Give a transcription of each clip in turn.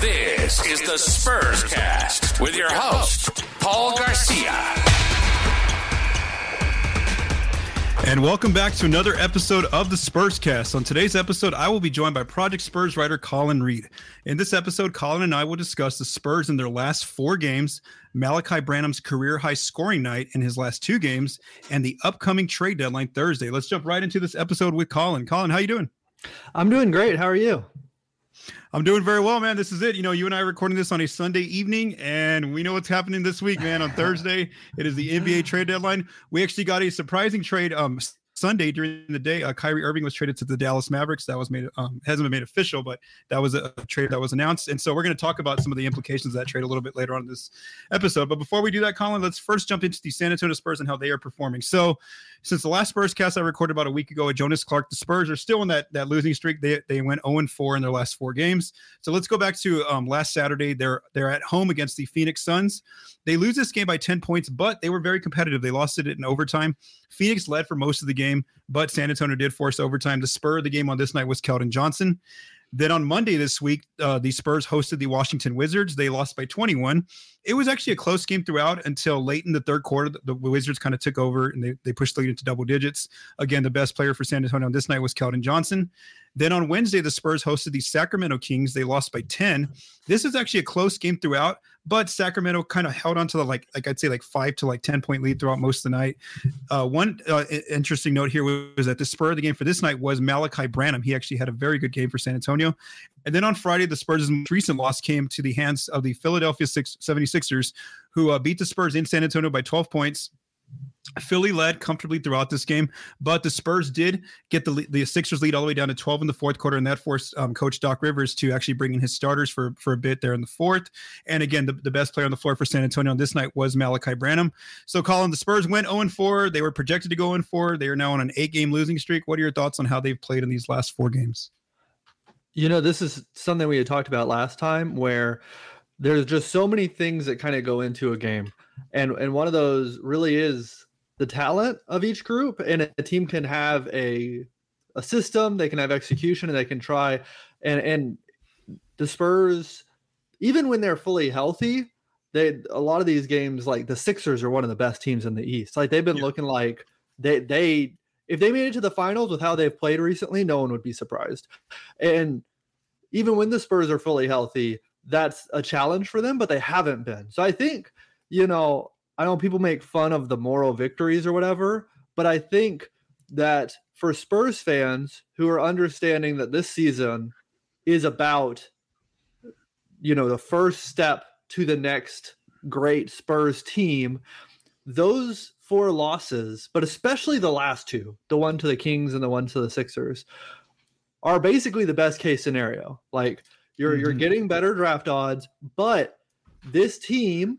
This is the Spurs Cast with your host, Paul Garcia. And welcome back to another episode of the Spurs Cast. On today's episode, I will be joined by Project Spurs writer Collin Reid. In this episode, Collin and I will discuss the Spurs in their last four games, Malaki Branham's career high scoring night in his last two games, and the upcoming trade deadline Thursday. Let's jump right into this episode with Collin. Collin, how you doing? I'm doing great. How are you? I'm doing very well, man. This is it. You know, you and I are recording this on a Sunday evening, and we know what's happening this week, man. On Thursday, it is the NBA trade deadline. We actually got a surprising trade um Sunday during the day. Uh, Kyrie Irving was traded to the Dallas Mavericks. That was made um, hasn't been made official, but that was a, a trade that was announced. And so we're going to talk about some of the implications of that trade a little bit later on in this episode. But before we do that, Collin, let's first jump into the San Antonio Spurs and how they are performing. So since the last Spurs cast I recorded about a week ago with Jonas Clark, the Spurs are still in that that losing streak. They they went 0 4 in their last four games. So let's go back to um, last Saturday. They're they're at home against the Phoenix Suns. They lose this game by 10 points, but they were very competitive. They lost it in overtime. Phoenix led for most of the game, but San Antonio did force overtime. The spur of the game on this night was Keldon Johnson. Then on Monday this week, uh, the Spurs hosted the Washington Wizards. They lost by 21. It was actually a close game throughout until late in the third quarter. The, the Wizards kind of took over and they, they pushed the lead into double digits. Again, the best player for San Antonio on this night was Keldon Johnson. Then on Wednesday, the Spurs hosted the Sacramento Kings. They lost by 10. This is actually a close game throughout, but Sacramento kind of held on to the like, like I'd say like five to like 10 point lead throughout most of the night. Uh, one uh, interesting note here was that the spur of the game for this night was Malaki Branham. He actually had a very good game for San Antonio. And then on Friday, the Spurs' most recent loss came to the hands of the Philadelphia 76ers, who uh, beat the Spurs in San Antonio by 12 points. Philly led comfortably throughout this game, but the Spurs did get the the Sixers lead all the way down to 12 in the fourth quarter, and that forced um, Coach Doc Rivers to actually bring in his starters for for a bit there in the fourth. And again, the, the best player on the floor for San Antonio on this night was Malaki Branham. So, Collin, the Spurs went 0 4. They were projected to go 0 4. They are now on an eight game losing streak. What are your thoughts on how they've played in these last four games? You know, this is something we had talked about last time where there's just so many things that kind of go into a game. And and one of those really is the talent of each group and a team can have a a system they can have execution and they can try and and the spurs even when they're fully healthy they a lot of these games like the sixers are one of the best teams in the east like they've been yeah. looking like they they if they made it to the finals with how they've played recently no one would be surprised and even when the spurs are fully healthy that's a challenge for them but they haven't been so i think you know I know people make fun of the moral victories or whatever, but I think that for Spurs fans who are understanding that this season is about you know the first step to the next great Spurs team, those four losses, but especially the last two, the one to the Kings and the one to the Sixers, are basically the best case scenario. Like you're mm-hmm. you're getting better draft odds, but this team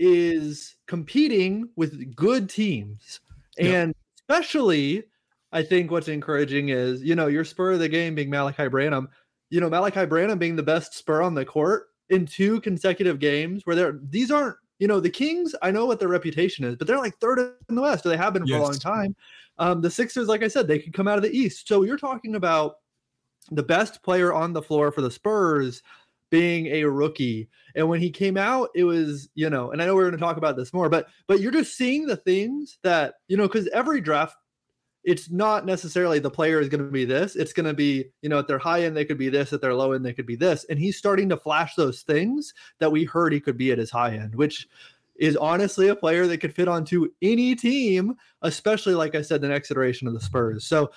is competing with good teams. And especially, I think what's encouraging is, you know, your spur of the game being Malaki Branham, you know, Malaki Branham being the best spur on the court in two consecutive games where they're, these aren't, you know, the Kings, I know what their reputation is, but they're like third in the West. Or they have been for yes. a long time. Um, the Sixers, like I said, they could come out of the East. So you're talking about the best player on the floor for the Spurs being a rookie. And when he came out, it was, you know, and I know we're going to talk about this more, but but you're just seeing the things that, you know, cuz every draft it's not necessarily the player is going to be this. It's going to be, you know, at their high end, they could be this, at their low end, they could be this. And he's starting to flash those things that we heard he could be at his high end, which is honestly a player that could fit onto any team, especially, like I said, the next iteration of the Spurs. So,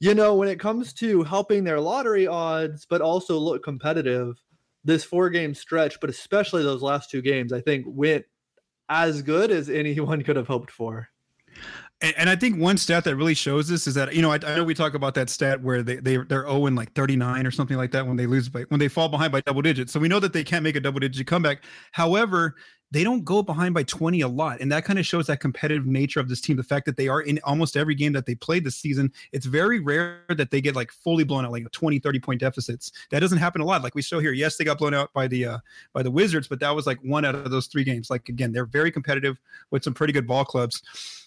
you know, when it comes to helping their lottery odds, but also look competitive, this four game stretch, but especially those last two games, I think went as good as anyone could have hoped for. And, and, I think one stat that really shows this is that you know I, I know we talk about that stat where they they they're oh owing like 39 or something like that when they lose by when they fall behind by double digits. So we know that they can't make a double digit comeback. However, they don't go behind by 20 a lot. And that kind of shows that competitive nature of this team. The fact that they are in almost every game that they played this season, it's very rare that they get like fully blown out, like 20, 30 point deficits. That doesn't happen a lot. Like we show here. Yes, they got blown out by the uh by the Wizards, but that was like one out of those three games. Like again, they're very competitive with some pretty good ball clubs.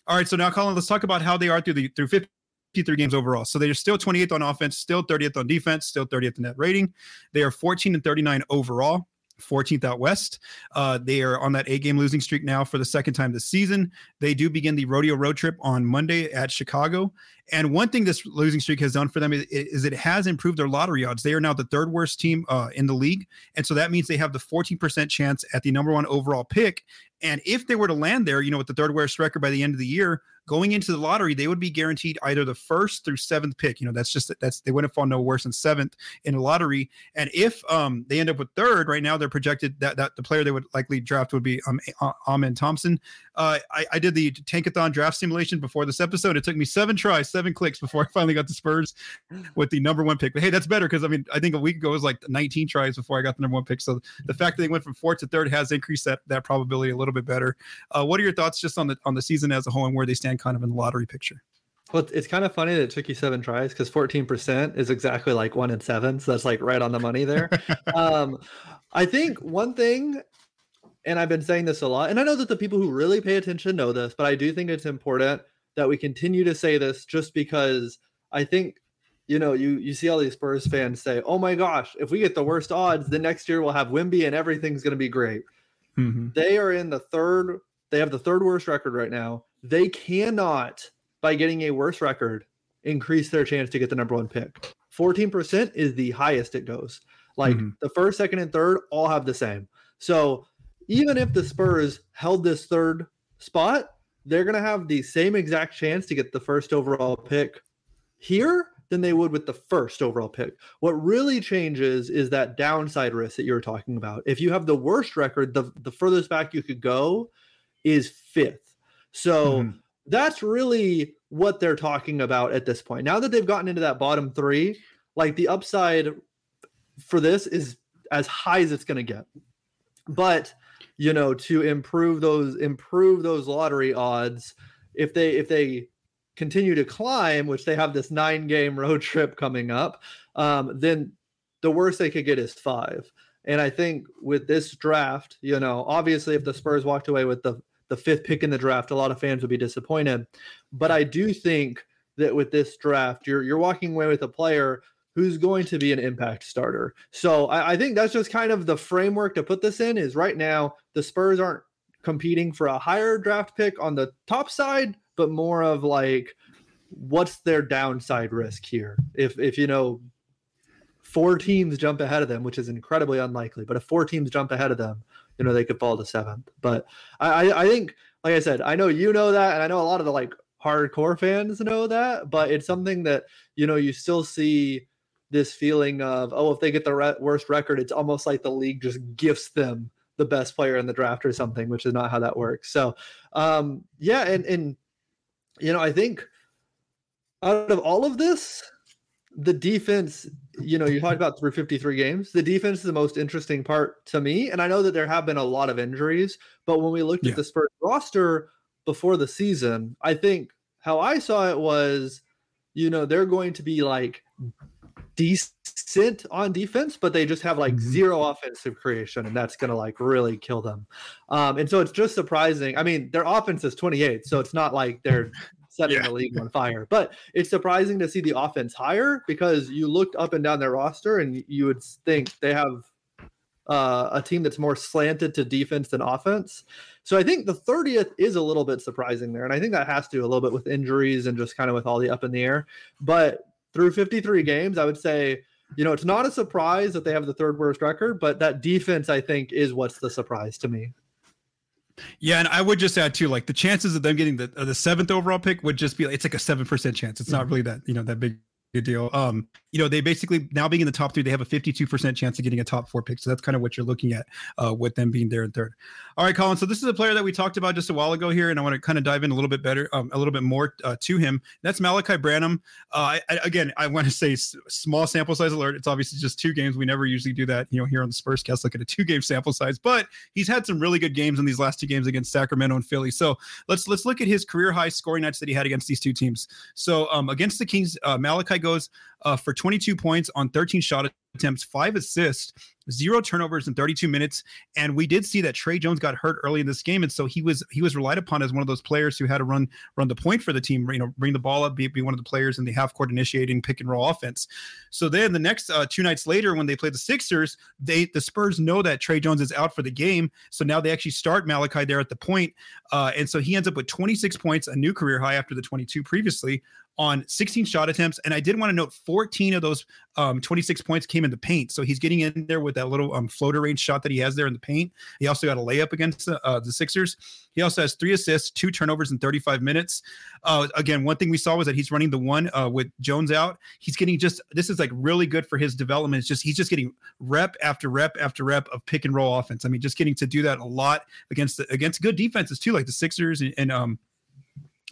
All right. So now Collin, let's talk about how they are through the through 50 53 games overall. So they're still 28th on offense, still 30th on defense, still 30th in net rating. They are 14 and 39 overall. 14th out west. Uh, they are on that eight game losing streak now for the second time this season. They do begin the rodeo road trip on Monday at Chicago. And one thing this losing streak has done for them is, is it has improved their lottery odds. They are now the third worst team uh, in the league. And so that means they have the 14% chance at the number one overall pick. And if they were to land there, you know, with the third worst record by the end of the year, going into the lottery, they would be guaranteed either the first through seventh pick. You know, that's just that's they wouldn't fall no worse than seventh in the lottery. And if um they end up with third, right now they're projected that that the player they would likely draft would be um Amen Thompson. Uh, I, I did the Tankathon draft simulation before this episode. It took me seven tries, seven clicks before I finally got the Spurs with the number one pick. But hey, that's better because I mean I think a week ago it was like 19 tries before I got the number one pick. So the fact that they went from fourth to third has increased that that probability a little bit better. Uh, what are your thoughts just on the on the season as a whole and where they stand? Kind of in the lottery picture. Well, it's kind of funny that it took you seven tries because 14% is exactly like one in seven. So that's like right on the money there. um, I think one thing, and I've been saying this a lot, and I know that the people who really pay attention know this, but I do think it's important that we continue to say this just because I think you know, you you see all these Spurs fans say, "Oh my gosh, if we get the worst odds, the next year we'll have Wemby and everything's going to be great." Mm-hmm. They are in the third. They have the third worst record right now they cannot, by getting a worse record, increase their chance to get the number one pick. 14% is the highest it goes. Like mm-hmm. the first, second, and third all have the same. So even if the Spurs held this third spot, they're going to have the same exact chance to get the first overall pick here than they would with the first overall pick. What really changes is that downside risk that you were talking about. If you have the worst record, the, the furthest back you could go is fifth. So mm-hmm. that's really what they're talking about at this point. Now that they've gotten into that bottom three, like the upside for this is as high as it's going to get. But you know, to improve those improve those lottery odds, if they if they continue to climb, which they have this nine game road trip coming up, um, then the worst they could get is five. And I think with this draft, you know, obviously if the Spurs walked away with the the fifth pick in the draft, a lot of fans would be disappointed. But I do think that with this draft, you're you're walking away with a player who's going to be an impact starter. So I, I think that's just kind of the framework to put this in. Is right now the Spurs aren't competing for a higher draft pick on the top side, but more of like what's their downside risk here? If if you know four teams jump ahead of them, which is incredibly unlikely, but if four teams jump ahead of them, you know they could fall to seventh. But I, I think, like I said, I know you know that, and I know a lot of the like hardcore fans know that, but it's something that you know you still see this feeling of oh if they get the re- worst record, it's almost like the league just gifts them the best player in the draft or something, which is not how that works. So um yeah, and and you know I think out of all of this, the defense, you know, you talked about through 53 games. The defense is the most interesting part to me. And I know that there have been a lot of injuries, but when we looked yeah. at the Spurs roster before the season, I think how I saw it was, you know, they're going to be like decent on defense, but they just have like mm-hmm. zero offensive creation, and that's gonna like really kill them. Um, and so it's just surprising. I mean, their offense is 28, so it's not like they're setting yeah. the league on fire. But it's surprising to see the offense higher because you looked up and down their roster and you would think they have uh, a team that's more slanted to defense than offense. So I think the 30th is a little bit surprising there. And I think that has to do a little bit with injuries and just kind of with all the up in the air. But through 53 games, I would say, you know, it's not a surprise that they have the third worst record, but that defense, I think, is what's the surprise to me. Yeah, and I would just add too, like the chances of them getting the uh, the seventh overall pick would just be it's like a seven percent chance. It's not really that you know that big Good deal. Um, you know, they basically now being in the top three, they have a 52% chance of getting a top four pick. So that's kind of what you're looking at uh, with them being there in third. All right, Collin. So this is a player that we talked about just a while ago here, and I want to kind of dive in a little bit better, um, a little bit more uh, to him. That's Malaki Branham. Uh, I, again, I want to say s- small sample size alert. It's obviously just two games. We never usually do that, you know, here on the Spurs cast, look at a two game sample size, but he's had some really good games in these last two games against Sacramento and Philly. So let's let's look at his career high scoring nights that he had against these two teams. So um, against the Kings, uh, Malaki goes uh, for 22 points on 13 shot attempts, five assists, zero turnovers in 32 minutes. And we did see that Tre Jones got hurt early in this game, and so he was he was relied upon as one of those players who had to run run the point for the team. You know, bring the ball up, be, be one of the players in the half court initiating pick and roll offense. So then the next uh, two nights later, when they play the Sixers, they the Spurs know that Tre Jones is out for the game, so now they actually start Malaki there at the point, uh, and so he ends up with 26 points, a new career high after the 22 previously on 16 shot attempts. And I did want to note 14 of those um, 26 points came in the paint. So he's getting in there with that little um, floater range shot that he has there in the paint. He also got a layup against the, uh, the Sixers. He also has three assists, two turnovers in 35 minutes. Uh, again, one thing we saw was that he's running the one uh, with Jones out. He's getting just this is like really good for his development. It's just he's just getting rep after rep after rep of pick and roll offense. I mean, just getting to do that a lot against the, against good defenses too, like the Sixers and, and um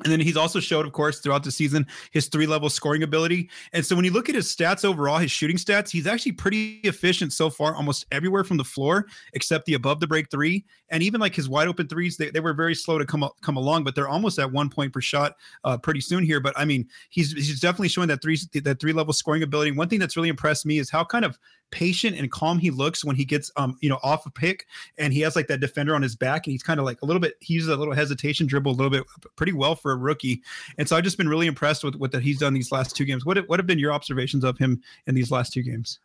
and then he's also showed, of course, throughout the season his three level scoring ability. And so when you look at his stats overall, his shooting stats, he's actually pretty efficient so far, almost everywhere from the floor, except the above the break three. And even like his wide open threes, they, they were very slow to come up, come along, but they're almost at one point per shot uh, pretty soon here. But I mean, he's he's definitely showing that three that three level scoring ability. One thing that's really impressed me is how kind of patient and calm he looks when he gets um you know off a pick and he has like that defender on his back and he's kind of like a little bit he uses a little hesitation dribble a little bit pretty well for a rookie. And so I've just been really impressed with what that he's done these last two games. What have, what have been your observations of him in these last two games?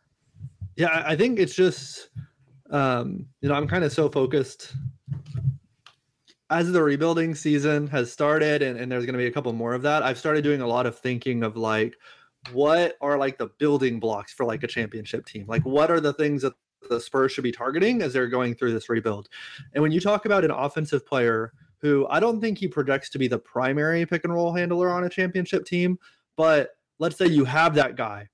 Yeah I think it's just um you know I'm kind of so focused. As the rebuilding season has started and, and there's going to be a couple more of that I've started doing a lot of thinking of like what are like the building blocks for like a championship team? Like what are the things that the Spurs should be targeting as they're going through this rebuild? And when you talk about an offensive player who I don't think he projects to be the primary pick and roll handler on a championship team, but let's say you have that guy,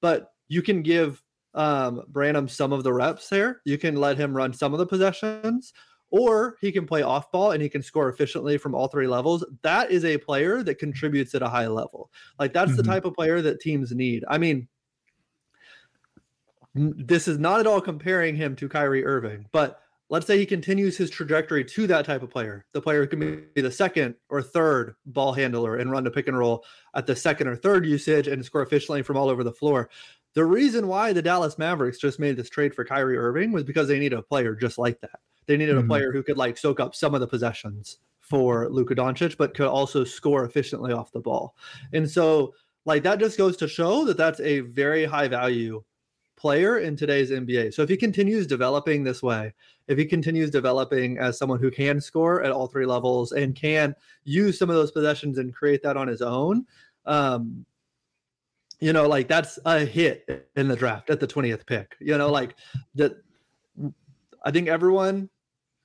but you can give um, Branham some of the reps there. You can let him run some of the possessions or he can play off ball and he can score efficiently from all three levels. That is a player that contributes at a high level. Like that's mm-hmm. the type of player that teams need. I mean, this is not at all comparing him to Kyrie Irving, but let's say he continues his trajectory to that type of player. The player can be the second or third ball handler and run the pick and roll at the second or third usage and score efficiently from all over the floor. The reason why the Dallas Mavericks just made this trade for Kyrie Irving was because they need a player just like that. They needed mm-hmm. a player who could like soak up some of the possessions for Luka Doncic, but could also score efficiently off the ball. And so, like that just goes to show that that's a very high value player in today's NBA. So if he continues developing this way, if he continues developing as someone who can score at all three levels and can use some of those possessions and create that on his own, um, you know, like that's a hit in the draft at the 20th pick. You know, like that. I think everyone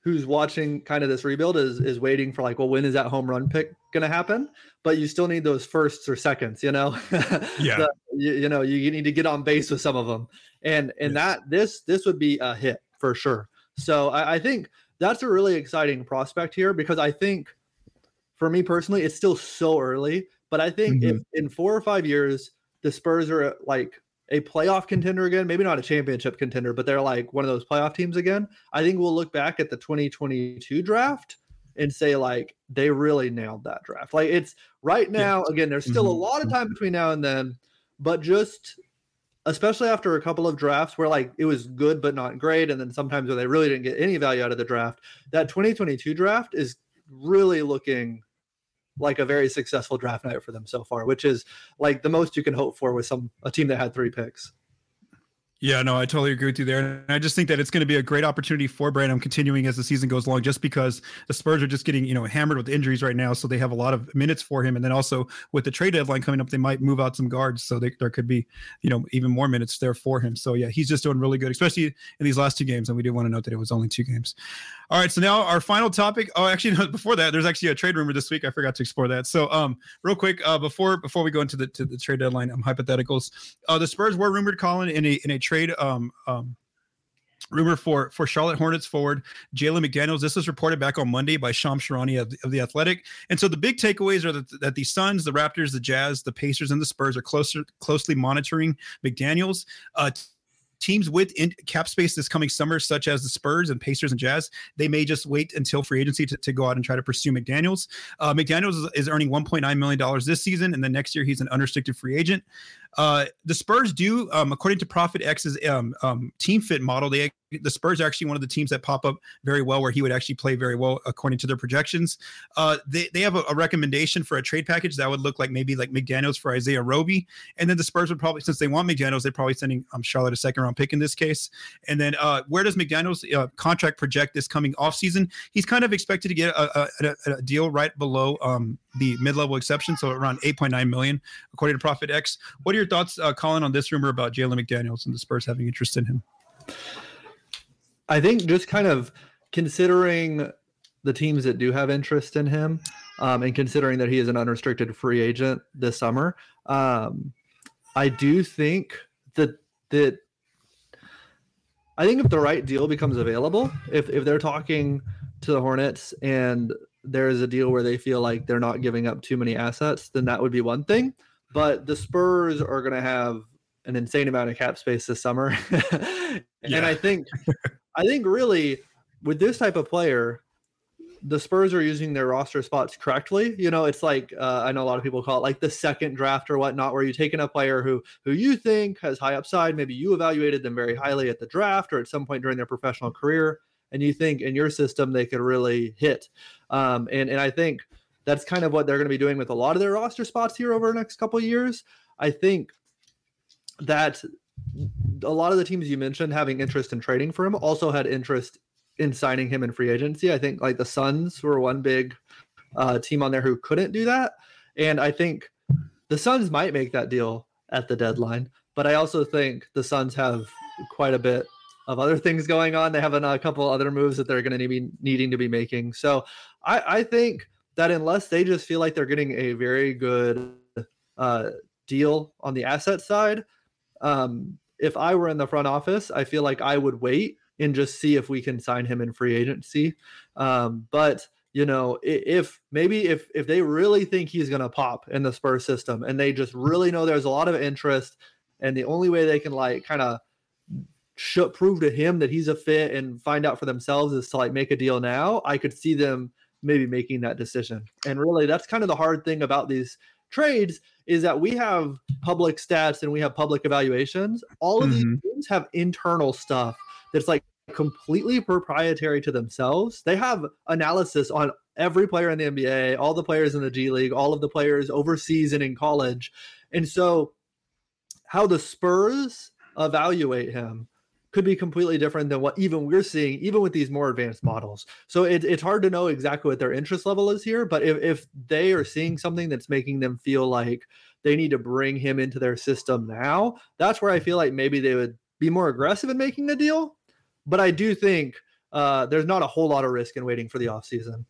who's watching kind of this rebuild is is waiting for like, well, when is that home run pick going to happen? But you still need those firsts or seconds, you know. Yeah. you, you, know, you, need to get on base with some of them, and and yes. that this this would be a hit for sure. So I, I think that's a really exciting prospect here because I think, for me personally, it's still so early. But I think mm-hmm. if in four or five years the Spurs are like a playoff contender again, maybe not a championship contender, but they're like one of those playoff teams again, I think we'll look back at the 2022 draft and say like they really nailed that draft. Like it's right now, again, there's still mm-hmm. a lot of time between now and then, but just especially after a couple of drafts where like it was good but not great, and then sometimes where they really didn't get any value out of the draft, that 2022 draft is really looking like a very successful draft night for them so far, which is like the most you can hope for with some a team that had three picks. Yeah, no, I totally agree with you there. And I just think that it's going to be a great opportunity for Branham continuing as the season goes along, just because the Spurs are just getting, you know, hammered with injuries right now. So they have a lot of minutes for him. And then also with the trade deadline coming up, they might move out some guards. So they, there could be, you know, even more minutes there for him. So yeah, he's just doing really good, especially in these last two games. And we do want to note that it was only two games. All right. So now our final topic. Oh, actually, no, before that, there's actually a trade rumor this week. I forgot to explore that. So um, real quick, uh, before before we go into the to the trade deadline, um, hypotheticals, uh, the Spurs were rumored calling in a in a trade um um, rumor for for Charlotte Hornets forward Jalen McDaniels. This was reported back on Monday by Shams Charania of the, of the Athletic. And so the big takeaways are that, that the Suns, the Raptors, the Jazz, the Pacers, and the Spurs are closer closely monitoring McDaniels. Uh, teams with in cap space this coming summer, such as the Spurs and Pacers and Jazz, they may just wait until free agency to, to go out and try to pursue McDaniels. Uh, McDaniels is, is earning $1.9 million this season, and then next year he's an unrestricted free agent. Uh, the Spurs do, um, according to Profit X's um, um, team fit model, they the Spurs are actually one of the teams that pop up very well, where he would actually play very well according to their projections. Uh, they they have a, a, recommendation for a trade package that would look like maybe like McDaniel's for Isaiah Roby, and then the Spurs would probably, since they want McDaniel's, they're probably sending um, Charlotte a second round pick in this case. And then uh, where does McDaniel's uh, contract project this coming off season? He's kind of expected to get a, a, a deal right below um, the mid level exception, so around 8.9 million according to Profit X. What are your thoughts, uh, Collin, on this rumor about Jalen McDaniels and the Spurs having interest in him? I think just kind of considering the teams that do have interest in him, um, and considering that he is an unrestricted free agent this summer, um, I do think that that I think if the right deal becomes available, if if they're talking to the Hornets and there is a deal where they feel like they're not giving up too many assets, then that would be one thing. But the Spurs are going to have an insane amount of cap space this summer, and I think I think really with this type of player, the Spurs are using their roster spots correctly. You know, it's like uh, I know a lot of people call it like the second draft or whatnot, where you take in a player who who you think has high upside. Maybe you evaluated them very highly at the draft or at some point during their professional career, and you think in your system they could really hit. Um, and and I think that's kind of what they're going to be doing with a lot of their roster spots here over the next couple years. I think that a lot of the teams you mentioned having interest in trading for him also had interest in signing him in free agency. I think like the Suns were one big uh, team on there who couldn't do that, and I think the Suns might make that deal at the deadline. But I also think the Suns have quite a bit of other things going on. They have a, couple other moves that they're going to be needing to be making. So I, I, think that unless they just feel like they're getting a very good uh, deal on the asset side, um, if I were in the front office, I feel like I would wait and just see if we can sign him in free agency. Um, but you know, if maybe if if they really think he's going to pop in the Spurs system, and they just really know there's a lot of interest, and the only way they can like kind of prove to him that he's a fit and find out for themselves is to like make a deal now. I could see them maybe making that decision. And really, that's kind of the hard thing about these trades is that we have public stats and we have public evaluations. All of mm-hmm. these teams have internal stuff that's like completely proprietary to themselves. They have analysis on every player in the NBA, all the players in the G League, all of the players overseas and in college. And so, how the Spurs evaluate him could be completely different than what even we're seeing, even with these more advanced models. So it, it's hard to know exactly what their interest level is here. But if, if they are seeing something that's making them feel like they need to bring him into their system now, that's where I feel like maybe they would be more aggressive in making the deal. But I do think uh, there's not a whole lot of risk in waiting for the offseason.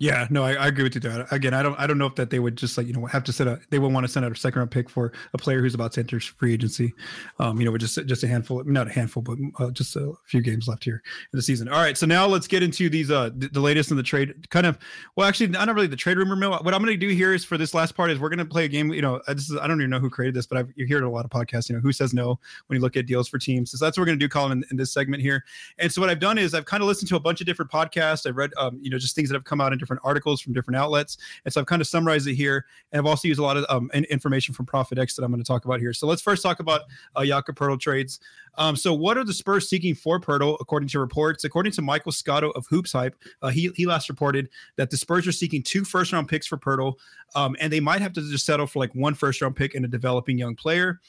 Yeah, no, I, I, agree with you there. Again, I don't, I don't know if that they would just like you know have to send a, they would want to send out a second round pick for a player who's about to enter free agency. Um, you know, with just just a handful, not a handful, but uh, just a few games left here in the season. All right, so now let's get into these uh the, the latest in the trade. Kind of, well, actually, not really the trade rumor mill. What I'm going to do here is for this last part is we're going to play a game. You know, this is I don't even know who created this, but I've, you hear it a lot of podcasts. You know, who says no when you look at deals for teams. So that's what we're going to do, Collin, in, in, this segment here. And so what I've done is I've kind of listened to a bunch of different podcasts. I've read, um, you know, just things that have come out in different articles from different different outlets. And so I've kind of summarized it here. And I've also used a lot of um, information from Profit X that I'm going to talk about here. So let's first talk about uh, trades. Um, so what are the Spurs seeking for Poeltl, according to reports? According to Michael Scotto of Hoops Hype, uh, he, he last reported that the Spurs are seeking two first round picks for Poeltl, um, and they might have to just settle for like one first round pick and a developing young player.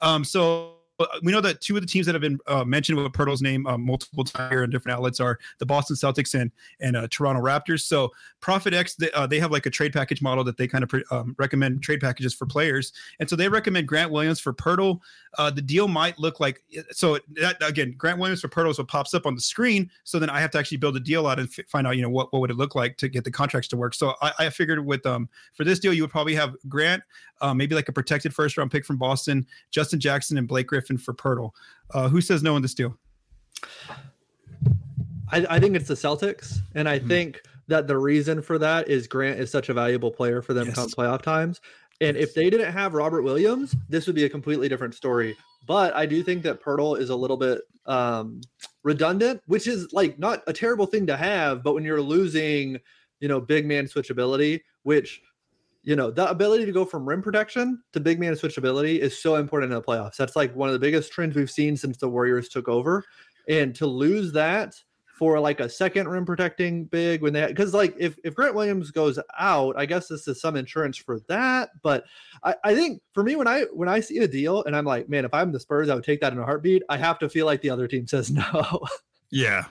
Um, so but we know that two of the teams that have been uh, mentioned with Poeltl's name uh, multiple times in different outlets are the Boston Celtics and and uh, Toronto Raptors. So Prophet X, they, uh, they have like a trade package model that they kind of um, recommend trade packages for players, and so they recommend Grant Williams for Poeltl. Uh, the deal might look like so that again, Grant Williams for Poeltl is what pops up on the screen. So then I have to actually build a deal out and f- find out, you know, what what would it look like to get the contracts to work. So I, I figured with um for this deal, you would probably have Grant, uh, maybe like a protected first round pick from Boston, Justin Jackson, and Blake Griffin for Poeltl. Uh, who says no in this deal? I, I think it's the Celtics, and I mm-hmm. think that the reason for that is Grant is such a valuable player for them yes. come playoff times. And if they didn't have Robert Williams, this would be a completely different story. But I do think that Poeltl is a little bit um, redundant, which is like not a terrible thing to have. But when you're losing, you know, big man switchability, which you know, the ability to go from rim protection to big man switchability is so important in the playoffs. That's like one of the biggest trends we've seen since the Warriors took over. And to lose that for like a second rim protecting big when they because like if, if Grant Williams goes out, I guess this is some insurance for that. But I, I think for me when I when I see a deal and I'm like, man, if I'm the Spurs, I would take that in a heartbeat. I have to feel like the other team says no. Yeah,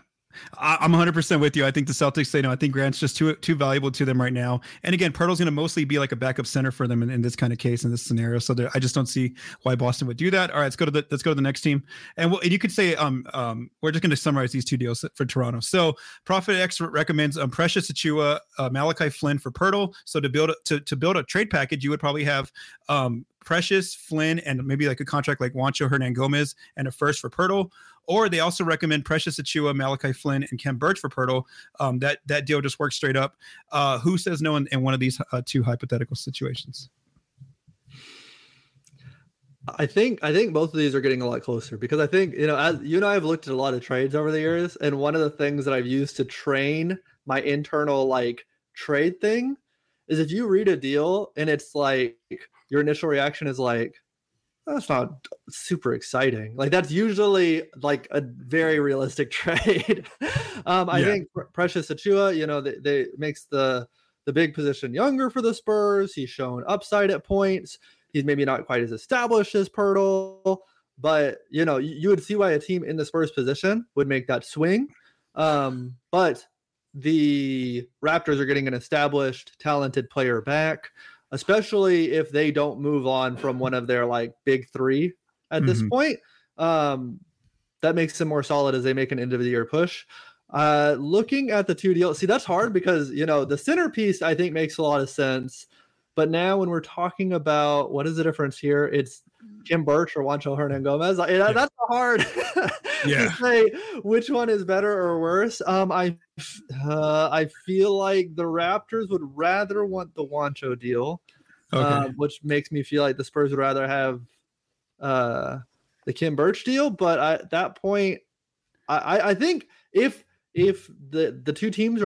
I'm 100% with you. I think the Celtics say no. I think Grant's just too too valuable to them right now. And again, Poeltl's going to mostly be like a backup center for them in, in this kind of case in this scenario. So I just don't see why Boston would do that. All right, let's go to the let's go to the next team. And, and you could say um um we're just going to summarize these two deals for Toronto. So Profit X recommends um, Precious Achiuwa, uh, Malachi Flynn for Poeltl. So to build a, to to build a trade package, you would probably have um Precious, Flynn, and maybe like a contract like Juancho Hernangomez and a first for Poeltl. Or they also recommend Precious Achiuwa, Malachi Flynn, and Khem Birch for Poeltl. Um, that that deal just works straight up. Uh, who says no in, in one of these uh, two hypothetical situations? I think I think both of these are getting a lot closer because I think you know as you and I have looked at a lot of trades over the years, and one of the things that I've used to train my internal like trade thing is if you read a deal and it's like your initial reaction is like that's not super exciting. Like that's usually like a very realistic trade. um, I yeah. think Precious Achiuwa, you know, they, they makes the the big position younger for the Spurs. He's shown upside at points. He's maybe not quite as established as Poeltl, but you know, you, you would see why a team in the Spurs position would make that swing. Um, but the Raptors are getting an established, talented player back especially if they don't move on from one of their like big three at this mm-hmm. point. Um, that makes them more solid as they make an end of the year push. Uh, looking at the two deals, see that's hard because you know the centerpiece I think makes a lot of sense, but now when we're talking about what is the difference here, it's Khem Birch or Juancho Hernangomez. Yeah. That's hard yeah. to say which one is better or worse. Um, I uh, I feel like the Raptors would rather want the Juancho deal, okay. uh, which makes me feel like the Spurs would rather have uh, the Khem Birch deal. But I, at that point, I, I think if if the the two teams are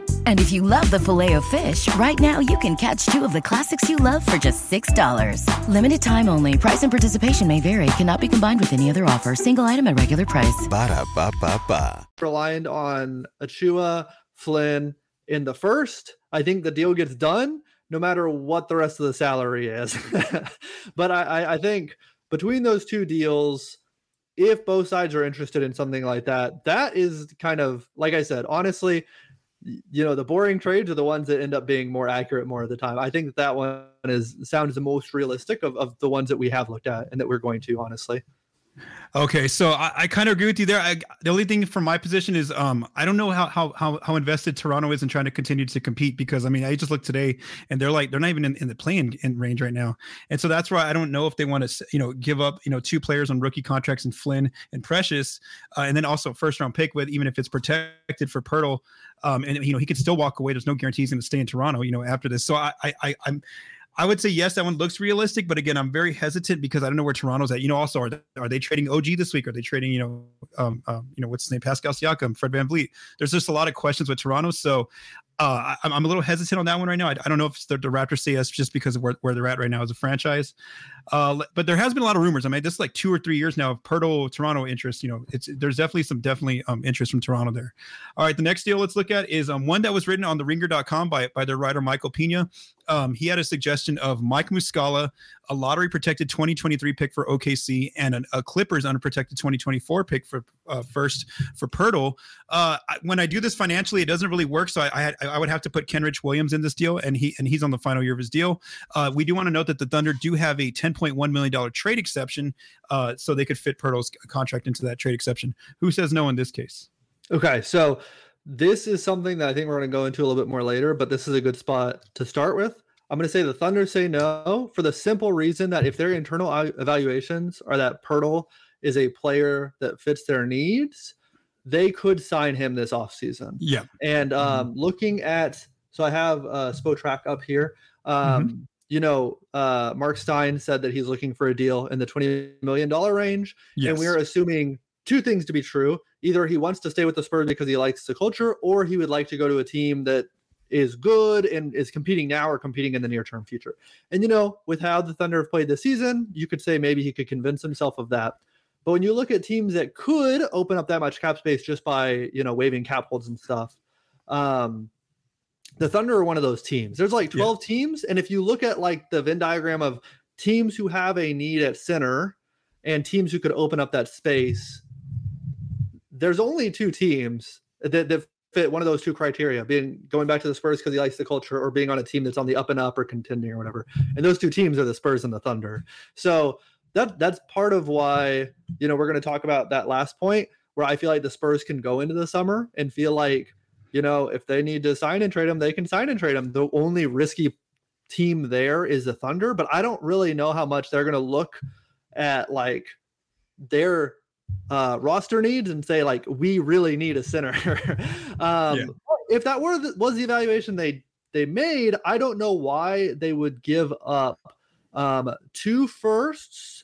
And if you love the filet of fish, right now you can catch two of the classics you love for just $6. Limited time only. Price and participation may vary. Cannot be combined with any other offer. Single item at regular price. Ba da ba ba ba. Reliant on Achiuwa, Flynn in the first. I think the deal gets done no matter what the rest of the salary is. but I, I think between those two deals, if both sides are interested in something like that, that is kind of like I said, honestly, you know, the boring trades are the ones that end up being more accurate more of the time. I think that that one is sounds the most realistic of, of the ones that we have looked at and that we're going to honestly. Okay, so I, I kind of agree with you there. I, the only thing from my position is um I don't know how how how how invested Toronto is in trying to continue to compete because I mean I just looked today and they're like they're not even in, in the playing in range right now, and so that's why I don't know if they want to you know give up you know two players on rookie contracts and Flynn and Precious, uh, and then also first round pick with even if it's protected for Poeltl, um and you know he could still walk away. There's no guarantee he's going to stay in Toronto you know after this. So I I I'm I would say yes, that one looks realistic, but again, I'm very hesitant because I don't know where Toronto's at. You know, also are they, are they trading OG this week? Are they trading, you know, um, um, you know, what's his name, Pascal Siakam, Fred Van VanVleet? There's just a lot of questions with Toronto, so uh, I, am a little hesitant on that one right now. I, I don't know if the, the Raptors say yes just because of where, where they're at right now as a franchise. Uh, but there has been a lot of rumors. I mean, this is like two or three years now of Poeltl Toronto interest. You know, it's there's definitely some definitely um, interest from Toronto there. All right, the next deal let's look at is um, one that was written on the ringer.com by, by their writer Michael Pina um, he had a suggestion of Mike Muscala, a lottery protected 2023 pick for OKC, and an, a Clippers unprotected 2024 pick for uh, first for Poeltl. Uh, when I do this financially, it doesn't really work. So I, I, I would have to put Kenrich Williams in this deal, and he and he's on the final year of his deal. Uh, we do want to note that the Thunder do have a 10.1 million dollar trade exception, uh, so they could fit Poeltl's contract into that trade exception. Who says no in this case? Okay, so this is something that I think we're going to go into a little bit more later, but this is a good spot to start with. I'm going to say the Thunder say no for the simple reason that if their internal evaluations are that Poeltl is a player that fits their needs, they could sign him this offseason. Yeah. And mm-hmm. um, mm-hmm. looking at, so I have uh, Spotrac up here. Um, mm-hmm. You know, uh, Mark Stein said that he's looking for a deal in the $20 million range. Yes. And we are assuming two things to be true. Either he wants to stay with the Spurs because he likes the culture, or he would like to go to a team that is good and is competing now or competing in the near term future. And you know, with how the Thunder have played this season, you could say maybe he could convince himself of that. But when you look at teams that could open up that much cap space just by you know waiving cap holds and stuff, um, the Thunder are one of those teams. There's like 12 yeah. teams, and if you look at like the Venn diagram of teams who have a need at center and teams who could open up that space, there's only two teams that, that fit one of those two criteria being going back to the spurs because he likes the culture or being on a team that's on the up and up or contending or whatever and those two teams are the spurs and the thunder so that that's part of why you know we're going to talk about that last point where i feel like the spurs can go into the summer and feel like you know if they need to sign and trade them they can sign and trade them the only risky team there is the thunder but i don't really know how much they're going to look at like their uh, roster needs and say like we really need a center. um, yeah. If that were the, was the evaluation they they made, I don't know why they would give up um, two firsts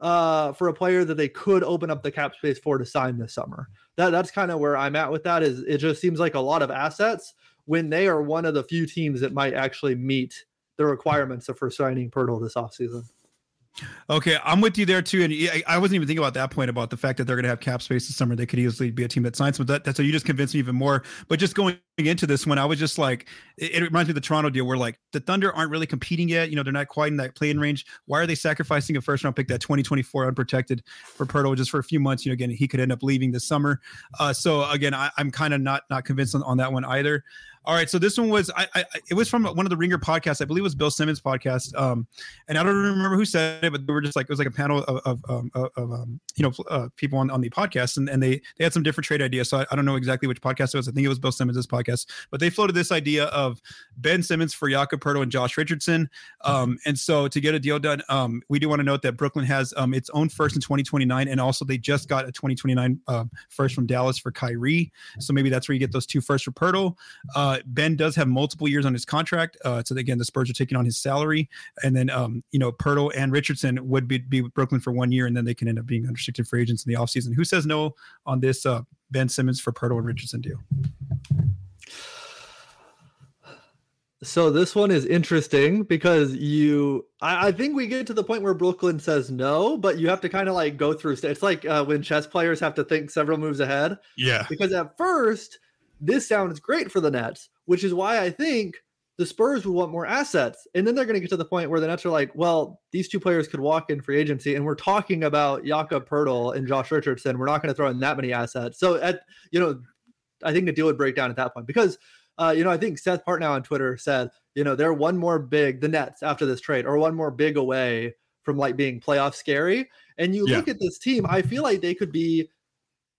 uh, for a player that they could open up the cap space for to sign this summer. That that's kind of where I'm at with that. Is it just seems like a lot of assets when they are one of the few teams that might actually meet the requirements of for signing Poeltl this offseason. Okay, I'm with you there too, and I wasn't even thinking about that point about the fact that they're going to have cap space this summer. They could easily be a team that signs, but that, that's so you just convinced me even more. But just going into this one, I was just like, it, it, reminds me of the Toronto deal, where like the Thunder aren't really competing yet. You know, they're not quite in that playing range. Why are they sacrificing a first round pick that 2024 unprotected for Poeltl just for a few months? You know, again, he could end up leaving this summer. Uh, so again, I, am kind of not not convinced on, on that one either. All right, so this one was I, I, it was from one of the Ringer podcasts. I believe it was Bill Simmons podcast. Um, and I don't remember who said it, but they were just like it was like a panel of of, um, of um, you know uh, people on, on the podcast, and, and they they had some different trade ideas. So I, I, don't know exactly which podcast it was. I think it was Bill Simmons' podcast, but they floated this idea of Ben Simmons for Jakob Poeltl and Josh Richardson. Um, and so to get a deal done, um, we do want to note that Brooklyn has um, its own first in 2029, and also they just got a 2029 uh, first from Dallas for Kyrie. So maybe that's where you get those two first for Poeltl. Uh, ben does have multiple years on his contract. Uh, so again, the Spurs are taking on his salary, and then um, you know Poeltl and Richardson would be, be with Brooklyn for one year, and then they can end up being unrestricted free agents in the offseason. Who says no on this uh, Ben Simmons for Poeltl and Richardson deal? So this one is interesting because you, I, I, think we get to the point where Brooklyn says no, but you have to kind of like go through. It's like uh, when chess players have to think several moves ahead. Yeah. Because at first, this sounds great for the Nets, which is why I think the Spurs would want more assets. And then they're going to get to the point where the Nets are like, well, these two players could walk in free agency, and we're talking about Jakob Poeltl and Josh Richardson. We're not going to throw in that many assets. So at you know, I think the deal would break down at that point because uh, you know, I think Seth Partnow on Twitter said, you know, they're one more big, the Nets after this trade, or one more big away from like being playoff scary. And you yeah. look at this team, I feel like they could be,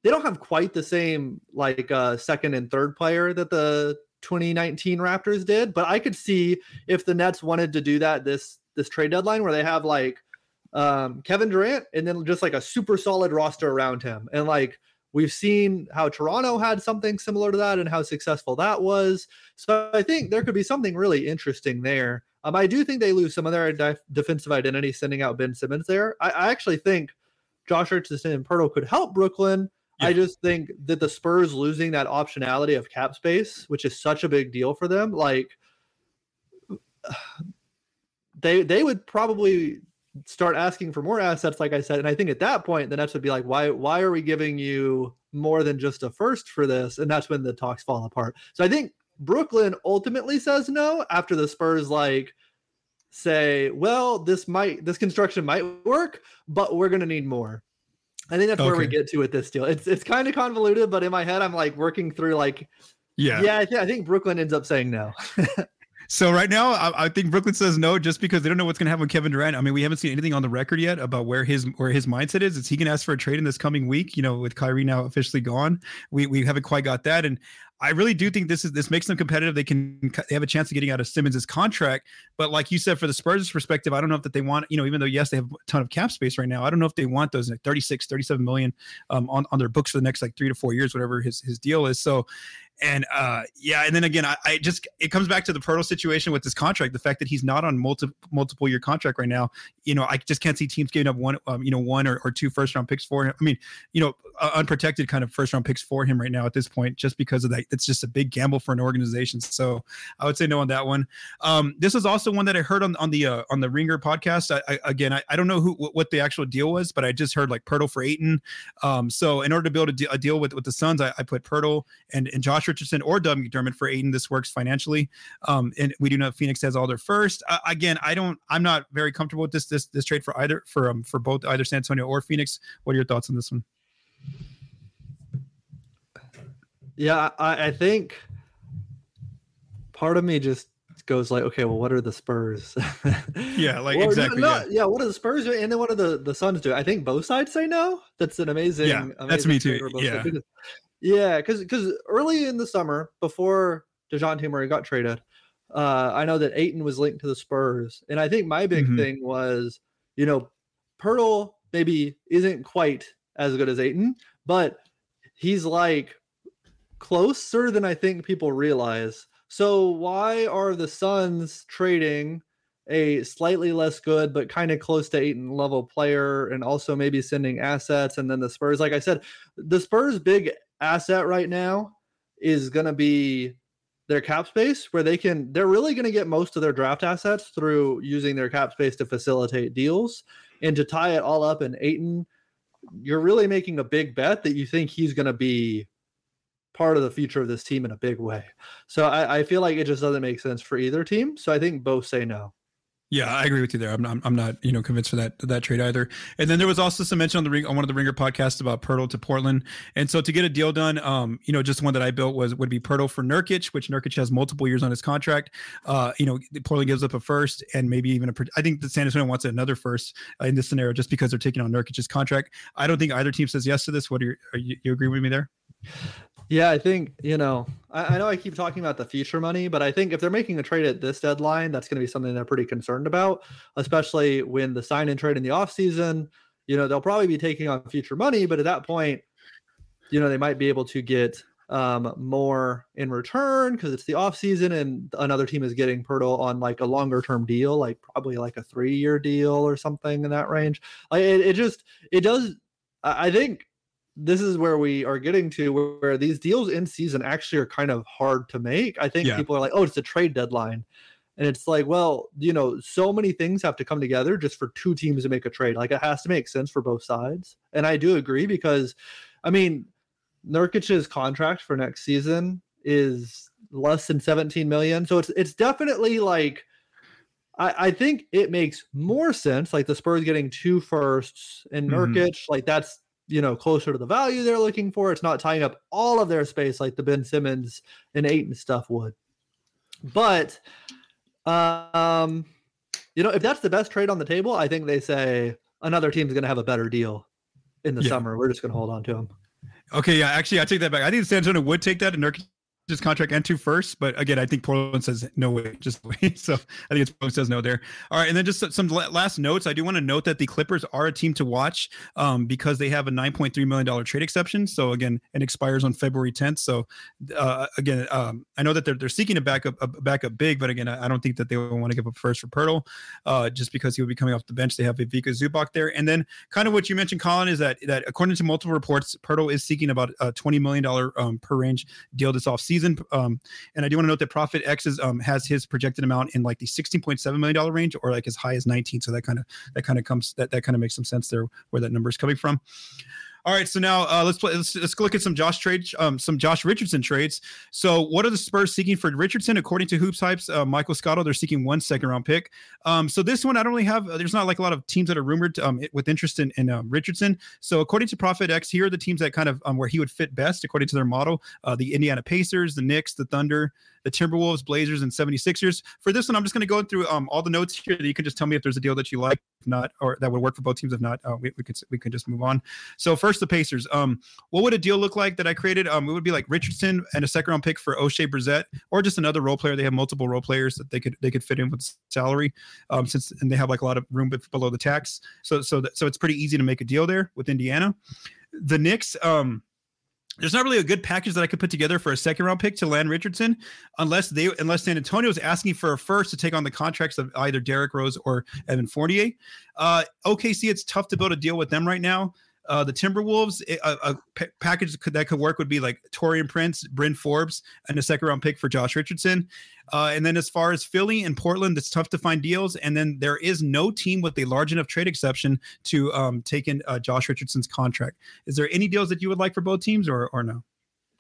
they don't have quite the same like uh, second and third player that the 2019 Raptors did, but I could see if the Nets wanted to do that this this trade deadline where they have like um, Kevin Durant and then just like a super solid roster around him and like We've seen how Toronto had something similar to that and how successful that was. So I think there could be something really interesting there. Um, I do think they lose some of their defensive identity sending out Ben Simmons there. I, I actually think Josh Richardson and Poeltl could help Brooklyn. Yeah. I just think that the Spurs losing that optionality of cap space, which is such a big deal for them, like they they would probably start asking for more assets, like I said. And I think at that point, the Nets would be like, why, why are we giving you more than just a first for this? And that's when the talks fall apart. So I think Brooklyn ultimately says no after the Spurs like say, well, this might this construction might work, but we're gonna need more. I think that's where we get to with this deal. It's it's kind of convoluted, but in my head, I'm like working through like, yeah, yeah. I, th- I think Brooklyn ends up saying no. So right now, I, I, think Brooklyn says no just because they don't know what's going to happen with Kevin Durant. I mean, we haven't seen anything on the record yet about where his where his mindset is. Is he going to ask for a trade in this coming week? You know, with Kyrie now officially gone, we we haven't quite got that. And I really do think this is this makes them competitive. They can they have a chance of getting out of Simmons's contract. But like you said, for the Spurs' perspective, I don't know if that they want, you know, even though yes, they have a ton of cap space right now, I don't know if they want those like 36, 37 million um, on, on their books for the next like three to four years, whatever his, his deal is. So and uh, yeah, and then again, I, I, just it comes back to the Poeltl situation with this contract. The fact that he's not on multiple multiple year contract right now. You know, I just can't see teams giving up one, um, you know, one or, or two first round picks for him. I mean, you know, uh, unprotected kind of first round picks for him right now at this point, just because of that. It's just a big gamble for an organization. So I would say no on that one. Um, this is also one that I heard on on the uh, on the Ringer podcast. I, I again, I, I don't know who what the actual deal was, but I just heard like Poeltl for Ayton. Um, so in order to build a, de- a deal with with the Suns, I, I put Poeltl and and Josh Richardson or Doug McDermott for Ayton. This works financially. Um, and we do know Phoenix has all their first. Uh, again, I don't. I'm not very comfortable with this this this trade for either for um for both either San Antonio or Phoenix. What are your thoughts on this one? Yeah, I, I think part of me just goes like, okay, well, what are the Spurs? yeah, like or, exactly. No, yeah. yeah. what are the Spurs do? And then what are the the Suns do? I think both sides say no. That's an amazing. Yeah, amazing that's me too. Yeah. Yeah, because because early in the summer, before Dejounte Murray got traded, uh, I know that Ayton was linked to the Spurs, and I think my big mm-hmm. thing was, you know, Poeltl maybe isn't quite as good as Ayton, but he's like closer than I think people realize. So why are the Suns trading a slightly less good but kind of close to Ayton level player and also maybe sending assets and then the Spurs like I said the Spurs big asset right now is going to be their cap space where they can they're really going to get most of their draft assets through using their cap space to facilitate deals and to tie it all up in Ayton you're really making a big bet that you think he's going to be part of the future of this team in a big way. So I, I, feel like it just doesn't make sense for either team. So I think both say no. Yeah, I agree with you there. I'm not, I'm not, you know, convinced for that that trade either. And then there was also some mention on the ring on one of the Ringer podcasts about Poeltl to Portland. And so to get a deal done, um, you know, just one that I built was would be Poeltl for Nurkic, which Nurkic has multiple years on his contract. Uh, you know, Portland gives up a first and maybe even a. I think the San Antonio wants another first uh, in this scenario just because they're taking on Nurkic's contract. I don't think either team says yes to this. What are, your, are you, you agree with me there? Yeah, I think, you know, I, I, know I keep talking about the future money, but I think if they're making a trade at this deadline, that's going to be something they're pretty concerned about, especially when the sign in trade in the offseason, you know, they'll probably be taking on future money, but at that point, you know, they might be able to get um, more in return because it's the offseason and another team is getting Poeltl on like a longer term deal, like probably like a three year deal or something in that range. Like it, it just, it does, I think this is where we are getting to where, these deals in season actually are kind of hard to make. I think yeah. people are like, oh, it's a trade deadline. And it's like, well, you know, so many things have to come together just for two teams to make a trade. Like it has to make sense for both sides. And I do agree because, I mean, Nurkic's contract for next season is less than 17 million. So it's it's definitely like I, I think it makes more sense. Like the Spurs getting two firsts and mm-hmm. Nurkic, mm-hmm. like that's you know, closer to the value they're looking for. It's not tying up all of their space like the Ben Simmons and Ayton stuff would. But um, you know, if that's the best trade on the table, I think they say another team's going to have a better deal in the yeah. summer. We're just going to hold on to them. Okay, yeah, actually, I take that back. I think San Antonio would take that, and Nurkic his contract and two first. But again, I think Portland says no way, just wait. So I think it's Portland says no there. All right, and then just some last notes. I do want to note that the Clippers are a team to watch um, because they have a 9.3 million dollar trade exception. So again, it expires on February 10th. So uh, again, um, I know that they're they're seeking a backup a backup big, but again, I, don't think that they want to give up first for Poeltl, uh, just because he would be coming off the bench. They have Ivica Zubac there, and then kind of what you mentioned, Collin, is that that according to multiple reports, Poeltl is seeking about a 20 million dollar um, per range deal this offseason season. Um, and I do want to note that ProFitX is, um, has his projected amount in like the $16.7 million range or like as high as 19. So that kind of that kind of comes that that kind of makes some sense there where that number is coming from. All right, so now uh, let's play. Let's, let's look at some Josh trades, um, some Josh Richardson trades. So, what are the Spurs seeking for Richardson? According to HoopsHype's, uh, Michael Scotto, they're seeking one second round pick. Um, so this one, I don't really have. There's not like a lot of teams that are rumored um, with interest in, in um, Richardson. So, according to ProFitX, here are the teams that kind of um, where he would fit best according to their model: uh, the Indiana Pacers, the Knicks, the Thunder, the Timberwolves, Blazers, and 76ers. For this one, I'm just going to go through um, all the notes here. That you can just tell me if there's a deal that you like, if not, or that would work for both teams. If not, uh, we, we could we could just move on. So first, the Pacers. Um, what would a deal look like that I created? Um, it would be like Richardson and a second round pick for Oshae Brissett, or just another role player. They have multiple role players that they could they could fit in with salary, um, since and they have like a lot of room below the tax. So so that, so it's pretty easy to make a deal there with Indiana. The Knicks. Um, there's not really a good package that I could put together for a second round pick to land Richardson, unless they unless San Antonio is asking for a first to take on the contracts of either Derrick Rose or Evan Fournier. Uh, OKC, it's tough to build a deal with them right now. Uh, the Timberwolves, a, a p- package could, that could work would be like Taurean Prince, Bryn Forbes, and a second round pick for Josh Richardson. Uh, and then as far as Philly and Portland, it's tough to find deals. And then there is no team with a large enough trade exception to um, take in uh, Josh Richardson's contract. Is there any deals that you would like for both teams or, or no?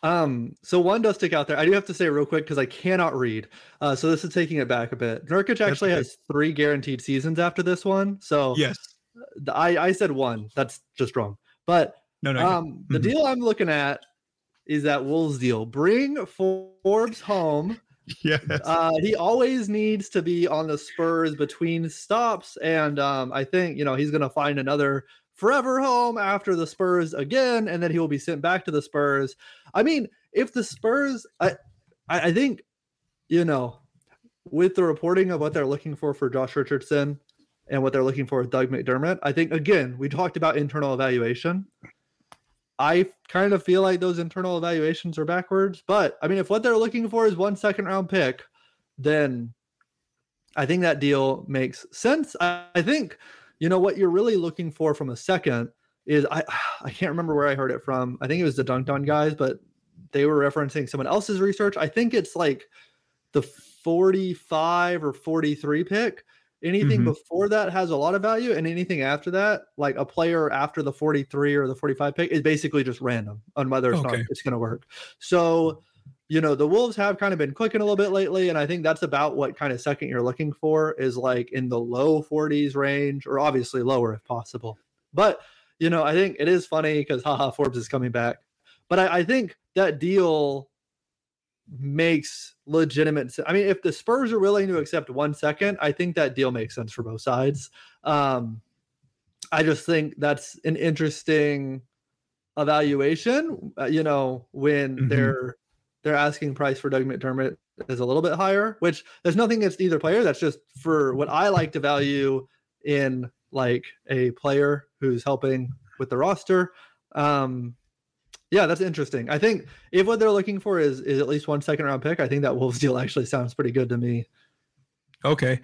Um, so one does stick out there. I do have to say real quick because I cannot read. Uh, so this is taking it back a bit. Nurkic actually has three guaranteed seasons after this one. So yes, I, I said one. That's just wrong. But no, no. Um, the mm-hmm. deal I'm looking at is that Wolves deal. Bring Forbes home. Yes. Uh, he always needs to be on the Spurs between stops, and um, I think you know he's going to find another forever home after the Spurs again, and then he will be sent back to the Spurs. I mean, if the Spurs, I, I think, you know, with the reporting of what they're looking for for Josh Richardson, and what they're looking for with Doug McDermott. I think again, we talked about internal evaluation. I kind of feel like those internal evaluations are backwards, but I mean, if what they're looking for is one second round pick, then I think that deal makes sense. I, I think, you know, what you're really looking for from a second is I I can't remember where I heard it from. I think it was the Dunc'd On guys, but they were referencing someone else's research. I think it's like the 45 or 43 pick Anything mm-hmm. before that has a lot of value, and anything after that, like a player after the 43 or the 45 pick, is basically just random on whether it's okay. not it's going to work. So, you know, the Wolves have kind of been clicking a little bit lately, and I think that's about what kind of second you're looking for is like in the low 40s range, or obviously lower if possible. But you know, I think it is funny because haha, Forbes is coming back. But I, I think that deal makes legitimate sense. I mean, if the Spurs are willing to accept one second, I think that deal makes sense for both sides. Um, I just think that's an interesting evaluation. Uh, you know, when mm-hmm. they're they're asking price for Doug McDermott is a little bit higher, which there's nothing against either player. That's just for what I like to value in like a player who's helping with the roster. Um, yeah, that's interesting. I think if what they're looking for is is at least one second round pick, I think that Wolves deal actually sounds pretty good to me. Okay.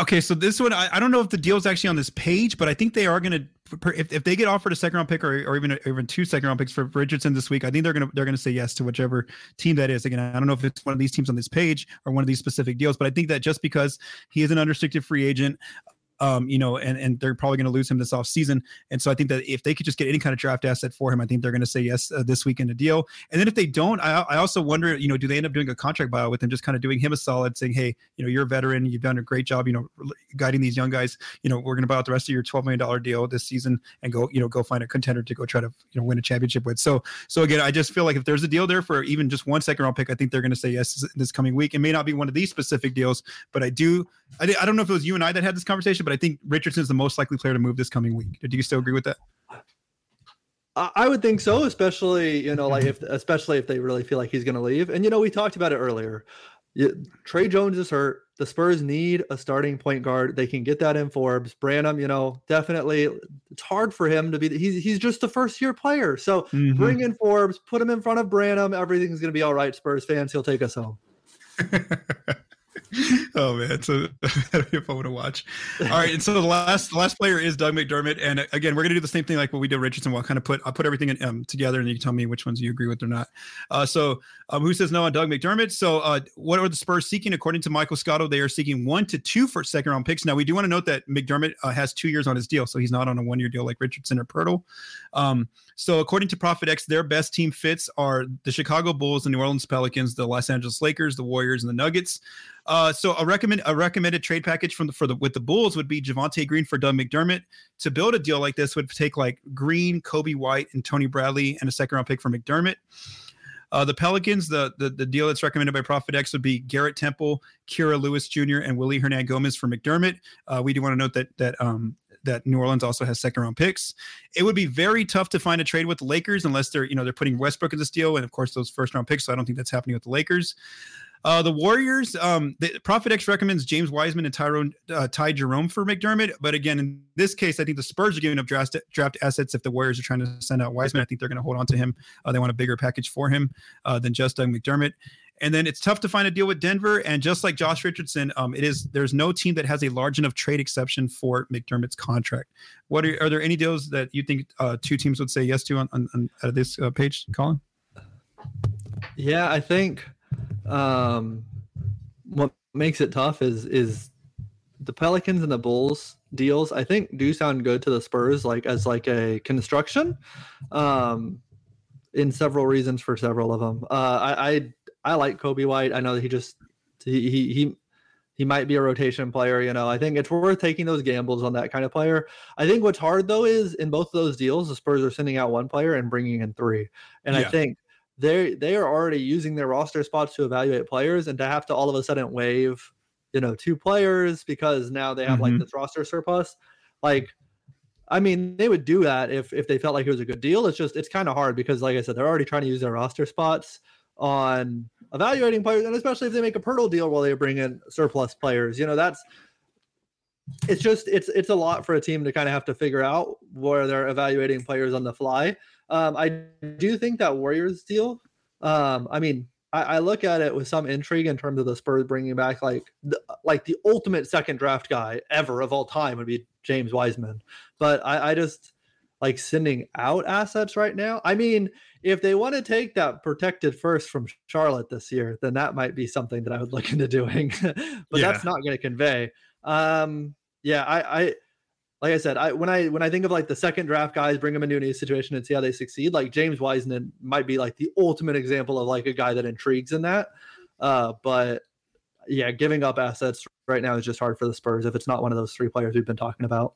Okay. So this one, I, I don't know if the deal is actually on this page, but I think they are going to, if, if they get offered a second round pick or, or even even two second round picks for Richardson this week, I think they're going to they're going to say yes to whichever team that is. Again, I don't know if it's one of these teams on this page or one of these specific deals, but I think that just because he is an unrestricted free agent, um, you know, and and they're probably going to lose him this off season. And so I think that if they could just get any kind of draft asset for him, I think they're going to say yes uh, this week in a deal. And then if they don't, I, I also wonder, you know, do they end up doing a contract buyout with him, just kind of doing him a solid, saying, hey, you know, you're a veteran, you've done a great job, you know, guiding these young guys. You know, we're going to buy out the rest of your twelve million dollar deal this season and go, you know, go find a contender to go try to you know win a championship with. So so again, I just feel like if there's a deal there for even just one second round pick, I think they're going to say yes this coming week. It may not be one of these specific deals, but I do. I, I don't know if it was you and I that had this conversation, but I think Richardson's the most likely player to move this coming week. Do you still agree with that? I would think so, especially you know, like if especially if they really feel like he's going to leave. And you know, we talked about it earlier. Tre Jones is hurt. The Spurs need a starting point guard. They can get that in Forbes. Branham, you know, definitely. It's hard for him to be. He's he's just a first year player. So mm-hmm. bring in Forbes, put him in front of Branham. Everything's going to be all right. Spurs fans, he'll take us home. oh man, so that'll be fun to watch. All right, and so the last the last player is Doug McDermott, and uh, again, we're gonna do the same thing like what we did Richardson. We'll kind of put I'll put everything in, um, together, and you can tell me which ones you agree with or not. Uh, so um, who says no on Doug McDermott? So uh, what are the Spurs seeking? According to Michael Scotto, they are seeking one to two for second round picks. Now we do want to note that McDermott uh, has two years on his deal, so he's not on a one year deal like Richardson or Poeltl. Um, so according to ProFitX, their best team fits are the Chicago Bulls, the New Orleans Pelicans, the Los Angeles Lakers, the Warriors, and the Nuggets. Uh, so a recommend a recommended trade package from the for the with the Bulls would be Javonte Green for Doug McDermott. To build a deal like this would take like Green, Coby White, and Tony Bradley, and a second round pick for McDermott. Uh, the Pelicans, the, the the deal that's recommended by ProFitX would be Garrett Temple, Kira Lewis Jr., and Willy Hernangomez for McDermott. Uh, we do want to note that that um, that New Orleans also has second round picks. It would be very tough to find a trade with the Lakers unless they're you know they're putting Westbrook in this deal, and of course those first round picks. So I don't think that's happening with the Lakers. Uh, the Warriors, um, the X recommends James Wiseman and Tyrone uh, Ty Jerome for McDermott. But again, in this case, I think the Spurs are giving up draft, draft assets if the Warriors are trying to send out Wiseman. I think they're going to hold on to him. Uh, they want a bigger package for him uh, than just Doug McDermott. And then it's tough to find a deal with Denver. And just like Josh Richardson, um, it is there's no team that has a large enough trade exception for McDermott's contract. What are, are there any deals that you think uh, two teams would say yes to on, on, on this uh, page, Collin? Yeah, I think um, what makes it tough is is the Pelicans and the Bulls deals. I think do sound good to the Spurs, like as like a construction, um, in several reasons for several of them. Uh, I, I I like Coby White. I know that he just he he he he might be a rotation player. You know, I think it's worth taking those gambles on that kind of player. I think what's hard though is in both of those deals, the Spurs are sending out one player and bringing in three, and yeah. I think they they are already using their roster spots to evaluate players, and to have to all of a sudden waive, you know, two players because now they have mm-hmm. like this roster surplus, like. I mean, they would do that if if they felt like it was a good deal. It's just it's kind of hard because, like I said, they're already trying to use their roster spots on evaluating players, and especially if they make a Poeltl deal while they bring in surplus players. You know, that's it's just it's it's a lot for a team to kind of have to figure out where they're evaluating players on the fly. Um, I do think that Warriors deal. Um, I mean, I, I, look at it with some intrigue in terms of the Spurs bringing back like the, like the ultimate second draft guy ever of all time would be James Wiseman, but I, I just like sending out assets right now. I mean, if they want to take that protected first from Charlotte this year, then that might be something that I would look into doing. but yeah. that's not going to convey. Um, yeah, I, I, like I said, I when I when I think of like the second draft guys, bring them into a new situation and see how they succeed. Like James Wiseman might be like the ultimate example of like a guy that intrigues in that. Uh, but yeah, giving up assets right now is just hard for the Spurs if it's not one of those three players we've been talking about.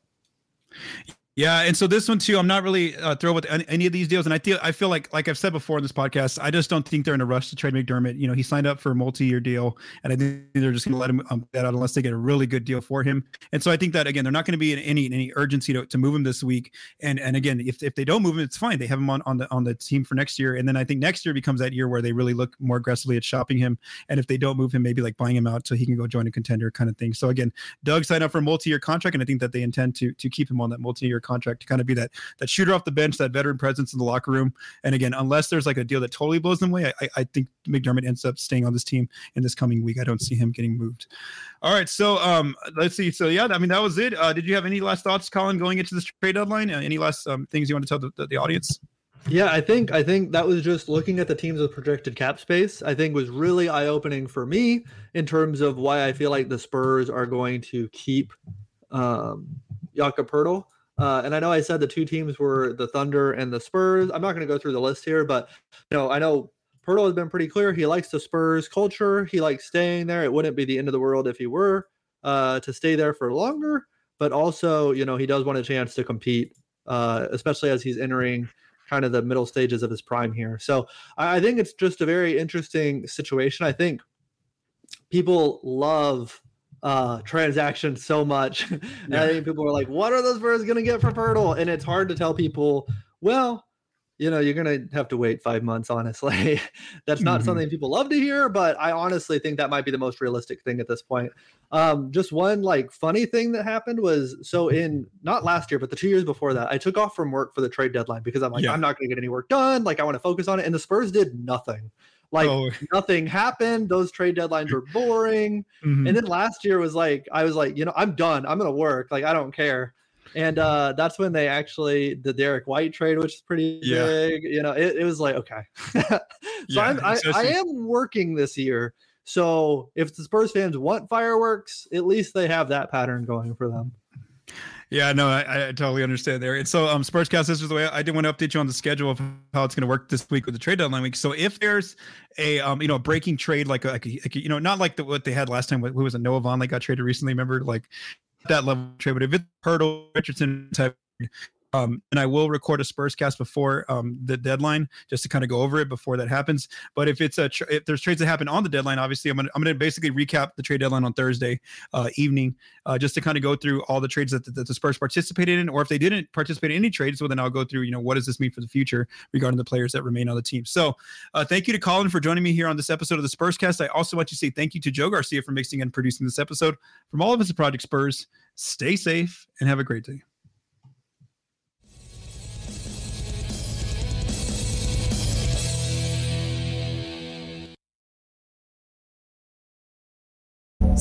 Yeah, and so this one too, I'm not really uh, thrilled with any, of these deals, and I feel I feel like like I've said before in this podcast, I just don't think they're in a rush to trade McDermott. You know, he signed up for a multi-year deal, and I think they're just going to let him um, that out unless they get a really good deal for him. And so I think that again, they're not going to be in any any urgency to, to move him this week. And and again, if, if they don't move him, it's fine. They have him on on the on the team for next year, and then I think next year becomes that year where they really look more aggressively at shopping him. And if they don't move him, maybe like buying him out so he can go join a contender kind of thing. So again, Doug signed up for a multi-year contract, and I think that they intend to to keep him on that multi-year contract to kind of be that that shooter off the bench, that veteran presence in the locker room. And again, unless there's like a deal that totally blows them away, I, I think McDermott ends up staying on this team in this coming week. I don't see him getting moved. All right, so um, let's see. So yeah, I mean that was it. Uh, did you have any last thoughts, Collin, going into this trade deadline? Uh, any last um, things you want to tell the, the, the audience? Yeah, I think I think that was just looking at the teams with projected cap space. I think was really eye opening for me in terms of why I feel like the Spurs are going to keep um, Jakob Poeltl. Uh, and I know I said the two teams were the Thunder and the Spurs. I'm not going to go through the list here, but you know, I know Poeltl has been pretty clear. He likes the Spurs culture. He likes staying there. It wouldn't be the end of the world if he were uh, to stay there for longer. But also, you know, he does want a chance to compete, uh, especially as he's entering kind of the middle stages of his prime here. So I, I think it's just a very interesting situation. I think people love uh transaction so much. and. I think people are like, what are those birds gonna get for Poeltl? And it's hard to tell people, well, you know, you're gonna have to wait five months, honestly. That's not mm-hmm. something people love to hear, but I honestly think that might be the most realistic thing at this point. Um, just one like funny thing that happened was so in not last year, but the two years before that, I took off from work for the trade deadline because I'm like, yeah. I'm not gonna get any work done. Like I want to focus on it. And the Spurs did nothing. Like Oh. nothing happened. Those trade deadlines were boring. Mhm. And then last year was like, I was like, you know, I'm done. I'm gonna work. Like I don't care. And uh that's when they actually the Derrick White trade, which is pretty Yeah. big. You know, it, it was like okay. so Yeah, I'm, I, I am working this year. So if the Spurs fans want fireworks, at least they have that pattern going for them. Yeah, no, I, I totally understand there. And so, um, Spurscast, this is the way I did want to update you on the schedule of how it's going to work this week with the trade deadline week. So, if there's a, um, you know, a breaking trade like a, like like you know, not like the, what they had last time, who was a Noah that got traded recently, remember, like that level trade. But if it's Hurdle Richardson type, um, and I will record a Spurscast before um the deadline just to kind of go over it before that happens. But if it's a tr- if there's trades that happen on the deadline, obviously I'm gonna I'm gonna basically recap the trade deadline on Thursday uh, evening uh, just to kind of go through all the trades that, the- that the Spurs participated in, or if they didn't participate in any trades, well then I'll go through you know what does this mean for the future regarding the players that remain on the team. So uh, thank you to Collin for joining me here on this episode of the Spurscast. I also want to say thank you to Joe Garcia for mixing and producing this episode. From all of us at Project Spurs, stay safe and have a great day.